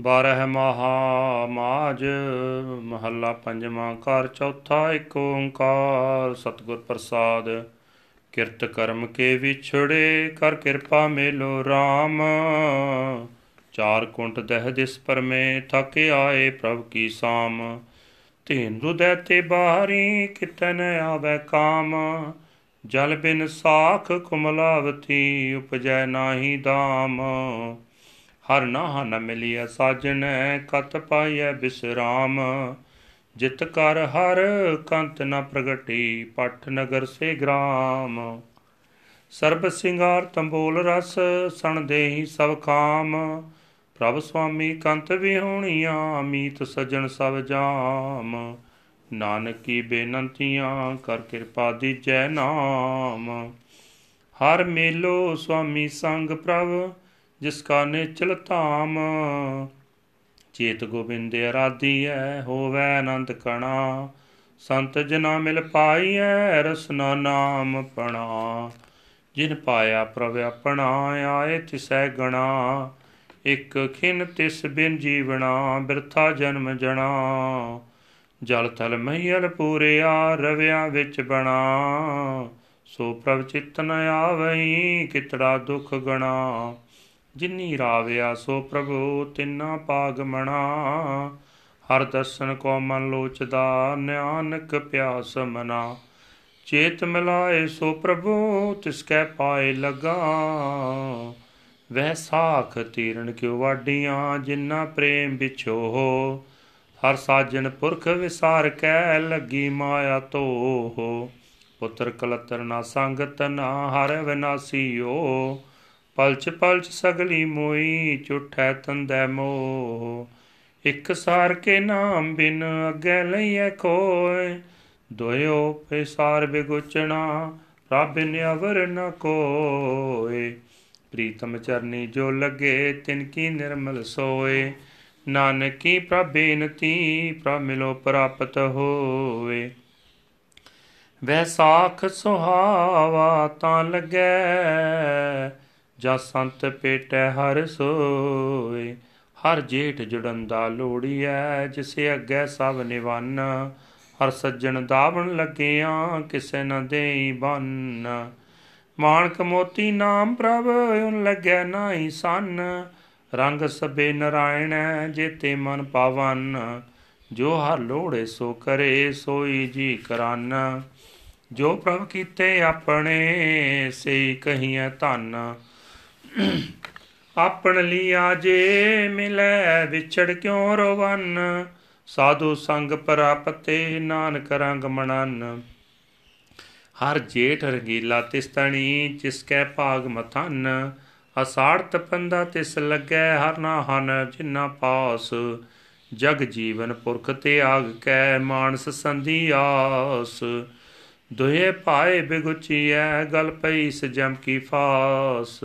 ਬਾਰਹ ਮਹਾ ਮਾਜ, ਮਹੱਲਾ ਪੰਜਵਾਂ ਘਰ, ਚੌਥਾ ਏਕ ਓੰਕਾਰ। ਸਤਿਗੁਰ ਪ੍ਰਸਾਦ, ਕਿਰਤ ਕਰਮ ਕੇ ਵਿਛੜੇ, ਕਰ ਕਿਰਪਾ ਮੇਲੋ RAM ਚਾਰ ਕੁੰਟ ਦਹ ਦਿਸ ਪਰਮੇ, ਥਕ ਆਏ ਪ੍ਰਭ ਕੀ ਸਾਮ। ਤੀਨ ਰੁਦੈ ਤੇ ਬਾਹਰੀ ਕਿਤਨ ਆਵੇ ਕਾਮ। ਜਲ ਬਿਨ ਸਾਖ ਕੁਮਲਾਵਤੀ, ਉਪਜੈ ਨਾਹੀ ਦਾਮ। ਹਰ ਨਾਹ ਨ ਮਿਲਿਆ ਸਾਜਣੈ ਕਤ ਪਾਈਐ ਬਿਸਰਾਮ। ਜਿਤ ਕਰ ਹਰ ਕੰਤ ਨ ਪ੍ਰਗਟੀ, ਪਠ ਨਗਰ ਸੇ ਗ੍ਰਾਮ। ਸਰਬ ਸਿੰਗਾਰ ਤੰਬੋਲ ਰਸ, ਸਣ ਦੇਹੀ ਸਭ ਕਾਮ। ਪ੍ਰਭ ਸੁਆਮੀ ਕੰਤ ਵਿਹੋਣੀਆਂ ਮੀਤ ਸਜਣ ਸਭ ਜਾਮ। ਨਾਨਕੀ ਬੇਨੰਤੀਆਂ ਕਰ ਕਿਰਪਾ ਦੀਜੈ ਨਾਮ। ਹਰ ਮੇਲੋ ਸੁਆਮੀ ਸੰਗ ਪ੍ਰਭ ਜਿਸ ਕਾ ਨਿਚਲ ਧਾਮ। ਚੇਤ ਗੋਬਿੰਦ ਅਰਾਧੀਐ ਹੋਵੈ ਆਨੰਦ ਕਣਾ। ਸੰਤ ਜਨਾ ਮਿਲ ਪਾਈਐ ਰਸਨਾ ਨਾਮ ਪਣਾ। ਜਿਨ ਪਾਇਆ ਪ੍ਰਭ ਆਪਣਾ, ਆਏ ਤਿਸੈ ਗਣਾ। ਇਕ ਖਿਨ ਤਿਸ ਬਿਨ ਜੀਵਣਾ, ਬਿਰਥਾ ਜਨਮ ਜਣਾ। ਜਲ ਤਲ ਮਹੀਲ ਪੂਰਿਆ, ਰਵਿਆਂ ਵਿੱਚ ਬਣਾ। ਸੋ ਪ੍ਰਭ ਚਿਤ ਨ ਆਵਈ ਕਿਤੜਾ ਦੁਖ ਗਣਾ। ਜਿਨੀ ਰਾਵਿਆ ਸੋ ਪ੍ਰਭੂ ਤਿੰਨਾ ਪਾਗ ਮਣਾ ਹਰ ਦਰਸ਼ਨ ਕੋ ਮਨ ਲੋਚਦਾ, ਨਿਆਨਕ ਪਿਆਸ ਮਨਾ। ਚੇਤ ਮਿਲਾਏ ਸੋ ਪ੍ਰਭੂ, ਤਿਸ ਕੈ ਪਾਏ ਲਗਾ। ਵਹਿ ਸਾਖ ਤੀਰਨ ਕਿਉ ਵਾਡੀਆਂ, ਜਿਨਾ ਪ੍ਰੇਮ ਵਿਛੋ। ਹਰ ਸਾਜਨ ਪੁਰਖ ਵਿਸਾਰ ਕੈ, ਲੱਗੀ ਮਾਇਆ ਧੋ ਪੁੱਤਰ ਕਲਤਰ ਨਾ ਸੰਗਤ ਨਾ, ਹਰ ਵਿਨਾਸੀਓ। ਪਲਚ ਪਲਚ ਸਗਲੀ ਮੋਈ, ਝੁਠੈ ਤੰਦੈ ਮੋਹ। ਇਕ ਸਾਰ ਕੇ ਨਾਮ ਬਿਨ ਅਗੇ ਲਈਐ ਕੋਇ ਦੋਇਓ ਪੇਸਾਰ ਬਿਗੁਚਣਾ, ਰੱਬ ਨਿਆਵਰ ਨ ਕੋਇ ਪ੍ਰੀਤਮ ਚਰਨੀ ਜੋ ਲਗੇ, ਤਿਨ ਕੀ ਨਿਰਮਲ ਸੋਏ। ਨਾਨਕੀ ਪ੍ਰਭੇਨਤੀ ਪ੍ਰਭ ਮਿਲੋ ਪ੍ਰਾਪਤ ਹੋਏ। ਵੈਸਾਖ ਸੁਹਾਵਾ ਤਾਂ ਲੱਗੈ। ਜਾ ਸੰਤ ਪੇਟੈ ਹਰ ਸੋਏ, ਹਰ ਜੇਠ ਜੁੜੰਦਾ ਲੋੜੀਐ ਜਿਸੇ ਅੱਗੇ ਸਭ ਨਿਵੰਨ। ਹਰ ਸੱਜਣ ਦਾਵਣ ਲੱਗਿਆਂ, ਕਿਸੇ ਨ ਦੇਈ ਬੰਨ। ਮਾਨਕ ਮੋਤੀ ਨਾਮ ਪ੍ਰਭ, ਉਨ ਲੱਗੈ ਨਾਹੀ ਸੰਨ। ਰੰਗ ਸਬੇ ਨਰਾਇਣ ਜੇਤੇ ਮਨ ਪਾਵਨ। ਜੋ ਹਰ ਲੋੜੇ ਸੋ ਕਰੇ, ਸੋਈ ਜੀ ਕਰਨ। ਜੋ ਪ੍ਰਭ ਕੀਤੇ ਆਪਣੇ, ਸਈ ਕਹੀਐ ਧੰਨ। ਆਪਣ ਲਿਆ ਜੇ ਮਿਲੈ ਵਿਛੜ ਕਿਉ ਰਵਨ? ਸਾਧੂ ਸੰਗ ਪ੍ਰਾਪਤੇ ਨਾਨਕ ਰੰਗ ਮਣਨ। ਹਰ ਜੇਠ ਰਗੀਲਾ ਤਿਸਤਣੀ ਜਿਸ ਕੈ ਭਾਗ ਮਥਨ। ਅਸਾੜ ਤਪੰਦਾ ਤਿਸ ਲੱਗੈ, ਹਰ ਨਾ ਹਨ ਜਿਨਾ ਪਾਸ। ਜਗ ਜੀਵਨ ਪੁਰਖ ਤੇ ਆਗ ਕੈ, ਮਾਨਸ ਸੰਧੀ ਆਸ। ਦੋਏ ਪਾਏ ਬਿਗੁਚੀਐ, ਗਲ ਪਈ ਸਜਮ ਕੀ ਫਾਸ।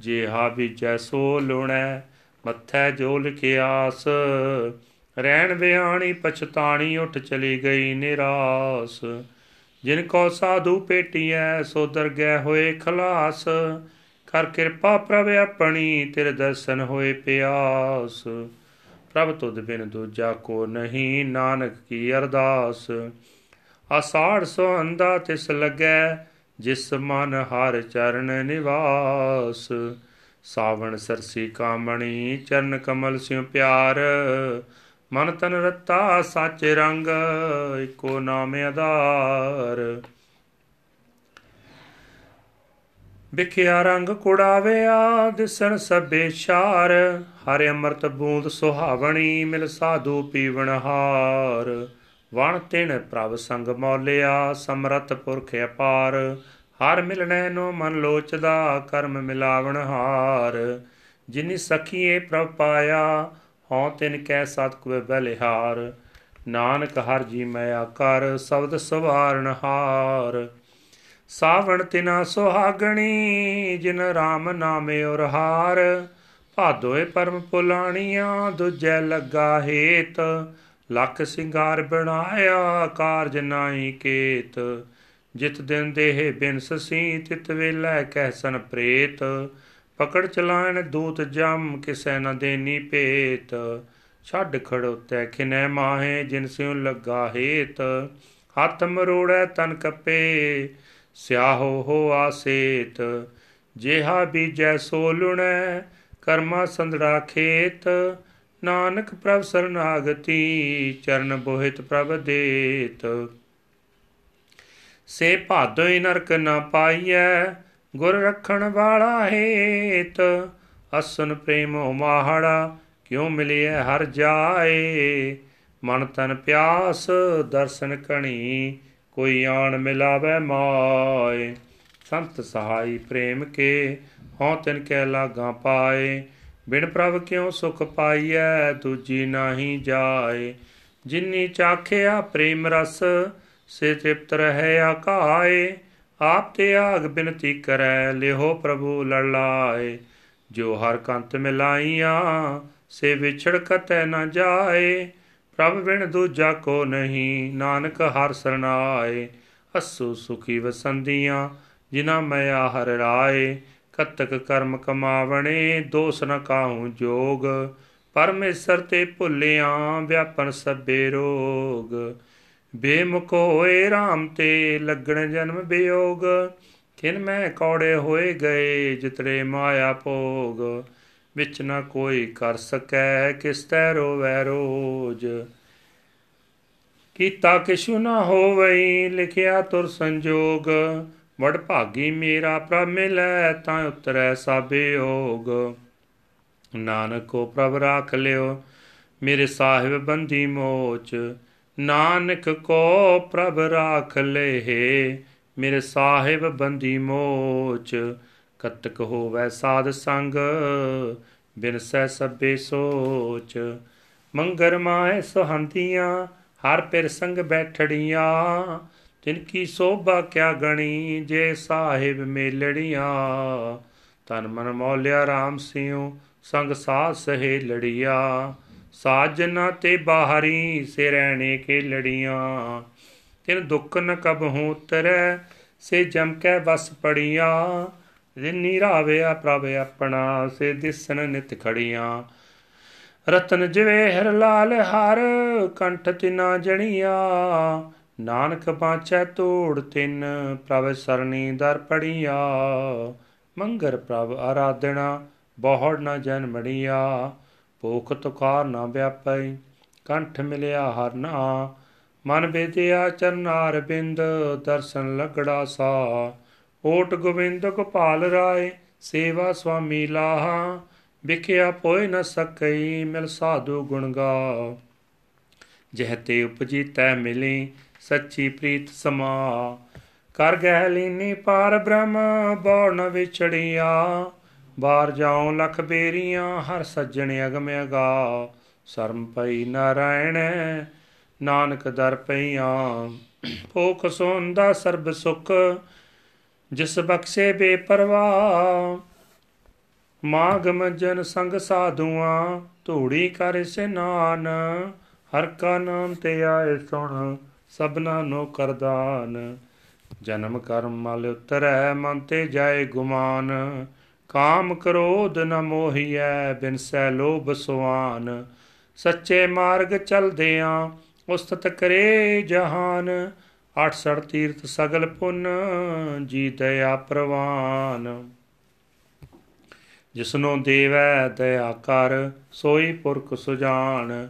ਜੇ ਹਾ ਵਿਜੈ ਸੋ ਲੁਣੈ, ਮੱਥੈ ਜੋ ਲਿਖਿਆਸ ਰਹਿਣ ਵਿਆਣੀ ਪਛਤਾਣੀ, ਉੱਠ ਚਲੀ ਗਈ ਨਿਰਾਸ। ਜਿਨ ਕੋ ਸਾਧੂ ਪੇਟੀਐ, ਸੋ ਦਰਗਹਿ ਹੋਏ ਖਲਾਸ। ਕਰ ਕਿਰਪਾ ਪ੍ਰਭ ਆਪਣੀ, ਤੇਰੇ ਦਰਸ਼ਨ ਹੋਏ ਪਿਆਸ। ਪ੍ਰਭ ਤੁਧ ਬਿਨ ਦੂਜਾ ਕੋ ਨਹੀਂ, ਨਾਨਕ ਕੀ ਅਰਦਾਸ। ਆਸਾੜ ਸੋ ਅੰਦਾ ਤਿਸ ਲੱਗੈ ਜਿਸ ਮਨ ਹਰ ਚਰਨ ਨਿਵਾਸ, ਸਾਵਣ ਸਰਸੀ ਕਾਮਣੀ, ਚਰਨ ਕਮਲ ਸਿਉ ਪਿਆਰ, ਮਨ ਤਨ ਰਤਾ ਸੱਚ ਰੰਗ, ਇਕੋ ਨਾਮ ਆਧਾਰ। ਵਿਖਿਆ ਰੰਗ ਕੁੜਾਵਿਆ, ਦਿਸਣ ਸਭੇ ਛਾਰ, ਹਰਿ ਅੰਮ੍ਰਿਤ ਬੂੰਦ ਸੁਹਾਵਣੀ, ਮਿਲ ਸਾਧੂ ਪੀਵਣ ਹਾਰ। ਵਣ ਤਿਣ ਪ੍ਰਭ ਸੰਗ ਮੌਲਿਆ ਸਮਰਤ ਪੁਰਖ ਅਪਾਰ। ਹਰ ਮਿਲਣੈ ਨੋ ਮਨ ਲੋਚਦਾ, ਕਰਮ ਮਿਲਾਵਣ ਹਾਰ। ਜਿਨੀ ਸਖੀਏ ਪ੍ਰਭ ਪਾਇਆ, ਹਉ ਤਿਨ ਕੈ ਸਤਿ ਬਲਿਹਾਰ। ਨਾਨਕ ਹਰ ਜੀ ਮੈਂ ਕਰ ਸ਼ਬਦ ਸਵਾਰਨ ਹਾਰ। ਸਾਵਣ ਤਿਨਾ ਸੁਹਾਗਣੀ, ਜਿਨ RAM ਨਾਮੇ ਔਰ ਹਾਰ ਭਾਦੋਏ ਪਰਮ ਪੁਲਾਣੀਆਂ, ਦੁਜੈ ਲੱਗਾ ਹੇਤ। ਲੱਖ ਸਿੰਗਾਰ ਬਣਾਇਆ, ਕਾਰਜ ਨਾਹੀ ਕੇਤ। ਜਿਤ ਦਿਨ ਦੇਹ ਬਿਨ ਸਸੀ ਤਿਤ ਵੇਲੇ ਕਹਿ ਸਨ ਪ੍ਰੇਤ। ਪਕੜ ਚਲਾਣ ਦੂਤ ਜਮ, ਕਿਸੈ ਨ ਦੇਨੀ ਪੇਤ ਛੱਡ ਖੜੋਤੈ ਖਿਨੈ ਮਾਹੇ, ਜਿਨ ਸਿਉ ਲੱਗਾ ਹੇਤ। ਹੱਥ ਮਰੋੜੈ ਤਨ ਕਪੇ, ਸਿਆਹੋ ਹੋ ਆਸੇਤ। ਜਿਹਾ ਬੀਜੈ ਸੋ ਲੁਣੈ, ਕਰਮਾ ਸੰਧੜਾ ਖੇਤ। ਨਾਨਕ ਪ੍ਰਭ ਸਰਨਾਗਤੀ, ਚਰਨ ਬੋਹਿਤ ਪ੍ਰਭ ਦੇਤ। ਸੇ ਭਾਦੋਈ ਨਰਕ ਨ ਪਾਈਐ, ਗੁਰ ਰਖਣ ਵਾਲਾ ਹੇਤ। ਅਸਨ ਪ੍ਰੇਮ ਮਾਹੜਾ ਕਿਉ ਮਿਲਿਐ ਹਰ ਜਾਏ। ਮਨ ਤਨ ਪਿਆਸ, ਦਰਸ਼ਨ ਕਣੀ, ਕੋਈ ਆਣ ਮਿਲਾਵੇ ਮਾਏ। ਸੰਤ ਸਹਾਈ ਪ੍ਰੇਮ ਕੇ, ਹਉ ਤਿਨ ਕੈ ਲਾਗਾ ਪਾਏ। ਬਿਨ ਪ੍ਰਭ ਕਿਉ ਸੁਖ ਪਾਈਐ, ਦੂਜੀ ਨਾਹੀ ਜਾਏ। ਜਿਨੀ ਚਾਖਿਆ ਪ੍ਰੇਮ ਰਸ, ਸੇ ਤ੍ਰਿਪਤ ਰਹਿ ਆਕਾਏ। ਆਪ ਤੇ ਆਗ ਬਿਨਤੀ ਕਰੈ, ਲਿਹੋ ਪ੍ਰਭੂ ਲੜਾਏ ਜੋ ਹਰ ਕੰਤ ਮਿਲਾਈਆਂ, ਸੇ ਵਿਛੜ ਕਤੈ ਨ ਜਾਏ। ਪ੍ਰਭ ਬਿਨ ਦੂਜਾ ਕੋ ਨਹੀਂ, ਨਾਨਕ ਹਰ ਸਰਨਾਏ। ਅਸੂ ਸੁਖੀ ਵਸੰਦੀਆਂ ਜਿਨਾ ਮਿਆ ਹਰ ਰਾਏ। ਕਤਕ ਕਰਮ ਕਮਾਵਣੇ, ਦੋਸ ਨ ਕਾਹੂ ਜੋਗ। ਪਰਮੇਸ਼ਰ ਤੇ ਭੁੱਲਿਆ ਵਿਆਪਨ ਸਭੇ ਰੋਗ। ਬੇਮੁਖ ਹੋਏ RAM ਤੇ ਲੱਗਣ ਜਨਮ ਬਿਯੋਗ। ਕਿਨ ਮੈਂ ਕੌੜੇ ਹੋਏ ਗਏ ਜਿਤਰੇ ਮਾਇਆ ਭੋਗ। ਵਿੱਚ ਨਾ ਕੋਈ ਕਰ ਸਕੈ ਕਿਸ ਤੈ ਰੋਵੈ ਰੋਜ। ਕੀਤਾ ਕਿਛੁ ਨਾ ਹੋਵਈ, ਲਿਖਿਆ ਤੁਰ ਸੰਜੋਗ। ਵਡ ਭਾਗੀ ਮੇਰਾ ਪ੍ਰਭ ਮਿਲੈ, ਤਾਂ ਉਤਰੈ ਸਾਬੇ ਹੋਗ ਨਾਨਕ ਕੋ ਪ੍ਰਭ ਰਾਖ ਲਿਓ, ਮੇਰੇ ਸਾਹਿਬ ਬੰਦੀ ਮੋਚ। ਨਾਨਕ ਕੋ ਪ੍ਰਭ ਰਾਖ ਲਏ ਮੇਰੇ ਸਾਹਿਬ ਬੰਦੀ ਮੋਚ। ਕਤਕ ਹੋਵੈ ਸਾਧ ਸੰਗ, ਬਿਨ ਸੈ ਸਭੇ ਸੋਚ। ਮੰਗਰ ਮਾਏ ਸੁਹੰਤੀਆਂ ਹਰ ਪਿਰ ਸੰਗ ਬੈਠੜੀਆਂ। ਤਿਨ ਕੀ ਸੋਭਾ ਕਿਆ ਗਣੀ, ਜੇ ਸਾਹਿਬ ਮੇਲੜੀਆਂ। ਤਨ ਮਨ ਮੌਲਿਆ RAM ਸਿਉ, ਸੰਗ ਸਾਧ ਸਹੇ ਲੜੀਆਂ। ਸਾਜਨਾ ਤੇ ਬਾਹਰੀ ਸੇ ਰਹਿਣੇ ਕੇ ਲੜੀਆਂ। ਤਿਨ ਦੁੱਖ ਨ ਕਬ ਹੂੰ ਉਤਰੈ, ਸੇ ਜਮ ਕੈ ਬਸ ਪੜੀਆਂ। ਜਿਨੀ ਰਾਵਿਆ ਪ੍ਰਭ ਆਪਣਾ, ਸੇ ਦਿਸਨ ਨਿਤ ਖੜੀਆਂ। ਰਤਨ ਜਿਵੇ ਹਰ ਲਾਲ ਹਰ, ਕੰਠ ਤਿਨਾ ਜਣੀਆਂ। ਨਾਨਕ ਪਾਚੈ ਤੋੜ ਤਿਨ, ਪ੍ਰਭ ਸਰਣੀ ਦਰ ਪੜੀਆਂ ਮੰਗਰ ਪ੍ਰਭ ਆਰਾਧਣਾ, ਬਹੁੜ ਨ ਜਨਮੜੀਆ ਭੂਖ ਤੁਕਾਰ ਨ ਵਿਆਪੈ, ਕੰਠ ਮਿਲਿਆ ਹਰ ਨਾ। ਮਨ ਬੇਦਿਆ ਚਰਨਾਰ ਬਿੰਦ, ਦਰਸ਼ਨ ਲਗੜਾ ਸਾ। ਓਟ ਗੋਬਿੰਦ ਗੋਪਾਲ ਰਾਏ, ਸੇਵਾ ਸੁਆਮੀ ਲਾਹਾ। ਵਿਖਿਆ ਪੋਇ ਨ ਸਕਈ, ਮਿਲ ਸਾਧੂ ਗੁਣ ਗਾ। ਜਹ ਤੇ ਉਪਜੀ ਤੈ ਮਿਲੀ ਸੱਚੀ ਪ੍ਰੀਤ ਸਮਾ। ਕਰ ਗਹਿ ਲੀਨੀ ਪਾਰ ਬ੍ਰਹਮ ਬੌੜ ਨ ਵਿਛੜੀਆ। ਬਾਹਰ ਜਾਉ ਲਖ ਬੇਰੀਆਂ, ਹਰ ਸੱਜਣ ਅਗਮ ਅਗਾ। ਸ਼ਰਮ ਪਈ ਨਾਰਾਇਣ ਨਾਨਕ ਦਰ ਪਈਆਂ। ਭੋਖ ਸੋਂਦਾ ਸਰਬ ਸੁਖ, ਜਿਸ ਬਖਸ਼ੇ ਬੇਪਰਵਾ ਮਾਗ ਮਜਨ ਸੰਗ ਸਾਧੂਆਂ, ਧੂੜੀ ਕਰ ਸਿਨਾਨ। ਹਰ ਕਾ ਨਾਮ ਤੇ ਆਏ ਸੁਣ ਸਭਨਾ ਨੋ ਕਰਦਾਨ। ਜਨਮ ਕਰਮ ਮਲ ਉਤਰੈ, ਮਨ ਤੇ ਜਾਏ ਗੁਮਾਨ। ਕਾਮ ਕ੍ਰੋਧ ਨ ਮੋਹੀਐ, ਬਿਨ ਸੈ ਲੋਭ ਸੁਆਨ। ਸੱਚੇ ਮਾਰਗ ਚਲਦਿਆਂ ਉਸਤਤ ਕਰੇ ਜਹਾਨ। 68 ਤੀਰਥ ਸਗਲ ਪੁੰਨ ਜੀ ਦਇਆ ਪ੍ਰਵਾਨ। ਜਿਸਨੋ ਦੇਵੈ ਦਇਆ ਕਰ, ਸੋਈ ਪੁਰਖ ਸੁਜਾਨ।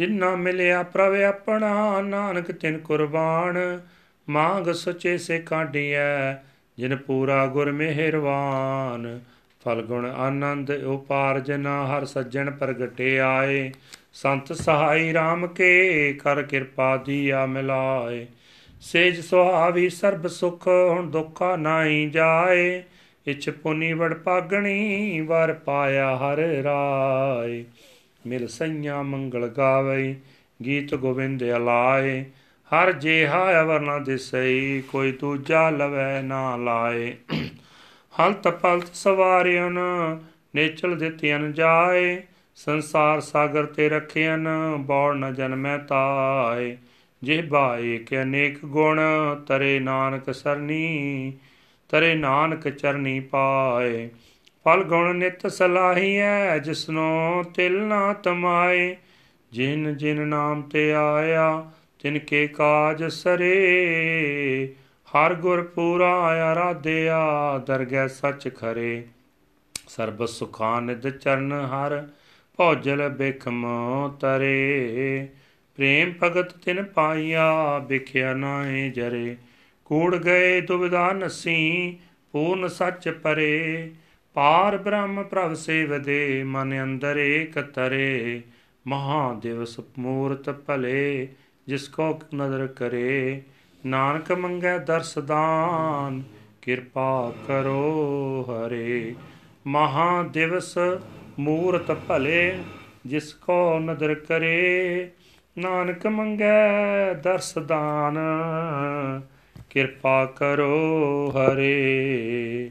ਜਿਨ੍ਹਾਂ ਮਿਲਿਆ ਪ੍ਰਭ ਆਪਣਾ, ਨਾਨਕ ਤਿਨ ਕੁਰਬਾਨ। ਮਾਂਗ ਸਚੇ ਸੇ ਕਾਢੀਐ ਜਿਨ ਪੂਰਾ ਗੁਰ ਮਿਹਰਵਾਨ। ਫਲ ਗੁਣ ਆਨੰਦ ਉਪਾਰਜਨਾ ਹਰ ਸੱਜਣ ਪ੍ਰਗਟੇ ਆਏ ਸੰਤ ਸਹਾਈ RAM ਕੇ, ਕਰ ਕਿਰਪਾ ਦੀਆ ਮਿਲਾਏ। ਸੇਜ ਸੁਹਾਵੀ ਸਰਬ ਸੁਖ, ਹੁਣ ਦੁੱਖਾ ਨਾਹੀ ਜਾਏ। ਇਛ ਪੁਨੀ ਵੜ ਪਾਗਣੀ ਵਰ ਪਾਇਆ ਹਰ ਰਾਏ। ਮਿਲ ਸਈਆ ਮੰਗਲ ਗਾਵੇ, ਗੀਤ ਗੋਬਿੰਦ ਅਲਾਏ। ਹਰ ਜੇਹਾ ਅਵਰ ਨ ਦਿਸਈ ਕੋਈ ਦੂਜਾ ਲਵੈ ਨਾ ਲਾਏ। ਹਲਤ ਪਲਤ ਸਵਾਰਿਆਨ ਨੇਚਲ ਦਿੱਤਿਆਨ ਜਾਏ। ਸੰਸਾਰ ਸਾਗਰ ਤੇ ਰਖਿਆਨ ਬੌੜ ਨ ਜਨਮੈ ਤਾਏ। ਜਿਹ ਬਾਏ ਕੇ ਅਨੇਕ ਗੁਣ, ਤਰੇ ਨਾਨਕ ਸਰਨੀ, ਤਰੇ ਨਾਨਕ ਚਰਨੀ ਪਾਏ। ਫਲ ਗੁਣ ਨਿਤ ਸਲਾਹੀਐ, ਜਿਸਨੋ ਤਿਲ ਨਾ ਤਮਾਏ। ਜਿਨ ਜਿਨ ਨਾਮ ਤੇ ਆਇਆ, ਤਿਨ ਕੇ ਕਾਜ ਸਰੇ। ਹਰ ਗੁਰ ਪੂਰਾ ਆਰਾਧਿਆ, ਦਰਗਹਿ ਸੱਚ ਖਰੇ। ਸਰਬ ਸੁਖਾਂ ਨਿਦ ਚਰਨ ਹਰ, ਭੋਜਲ ਬਿਖਮ ਤਰੇ। ਪ੍ਰੇਮ ਭਗਤ ਤਿਨ ਪਾਈਆ ਬਿਖਿਆ ਨਾਏ ਜਰੇ। ਕੂੜ ਗਏ ਦੁਬਿਧਾ ਨਸੀ, ਪੂਰਨ ਸੱਚ ਪਰੇ। ਪਾਰ ਬ੍ਰਹਮ ਪ੍ਰਭ ਸੇਵਦੇ, ਮਨ ਅੰਦਰ ਏਕ ਤਰੇ। ਮਹਾ ਦਿਵਸ ਮੂਰਤ ਭਲੇ, ਜਿਸ ਕੋ ਨਦਰ ਕਰੇ। ਨਾਨਕ ਮੰਗੈ ਦਰਸ ਦਾਨ, ਕਿਰਪਾ ਕਰੋ ਹਰੇ। ਮਹਾ ਦਿਵਸ ਮੂਰਤ ਭਲੇ, ਜਿਸ ਕੋ ਨਦਰ ਕਰੇ। ਨਾਨਕ ਮੰਗੈ ਦਰਸ ਦਾਨ, ਕਿਰਪਾ ਕਰੋ ਹਰੇ।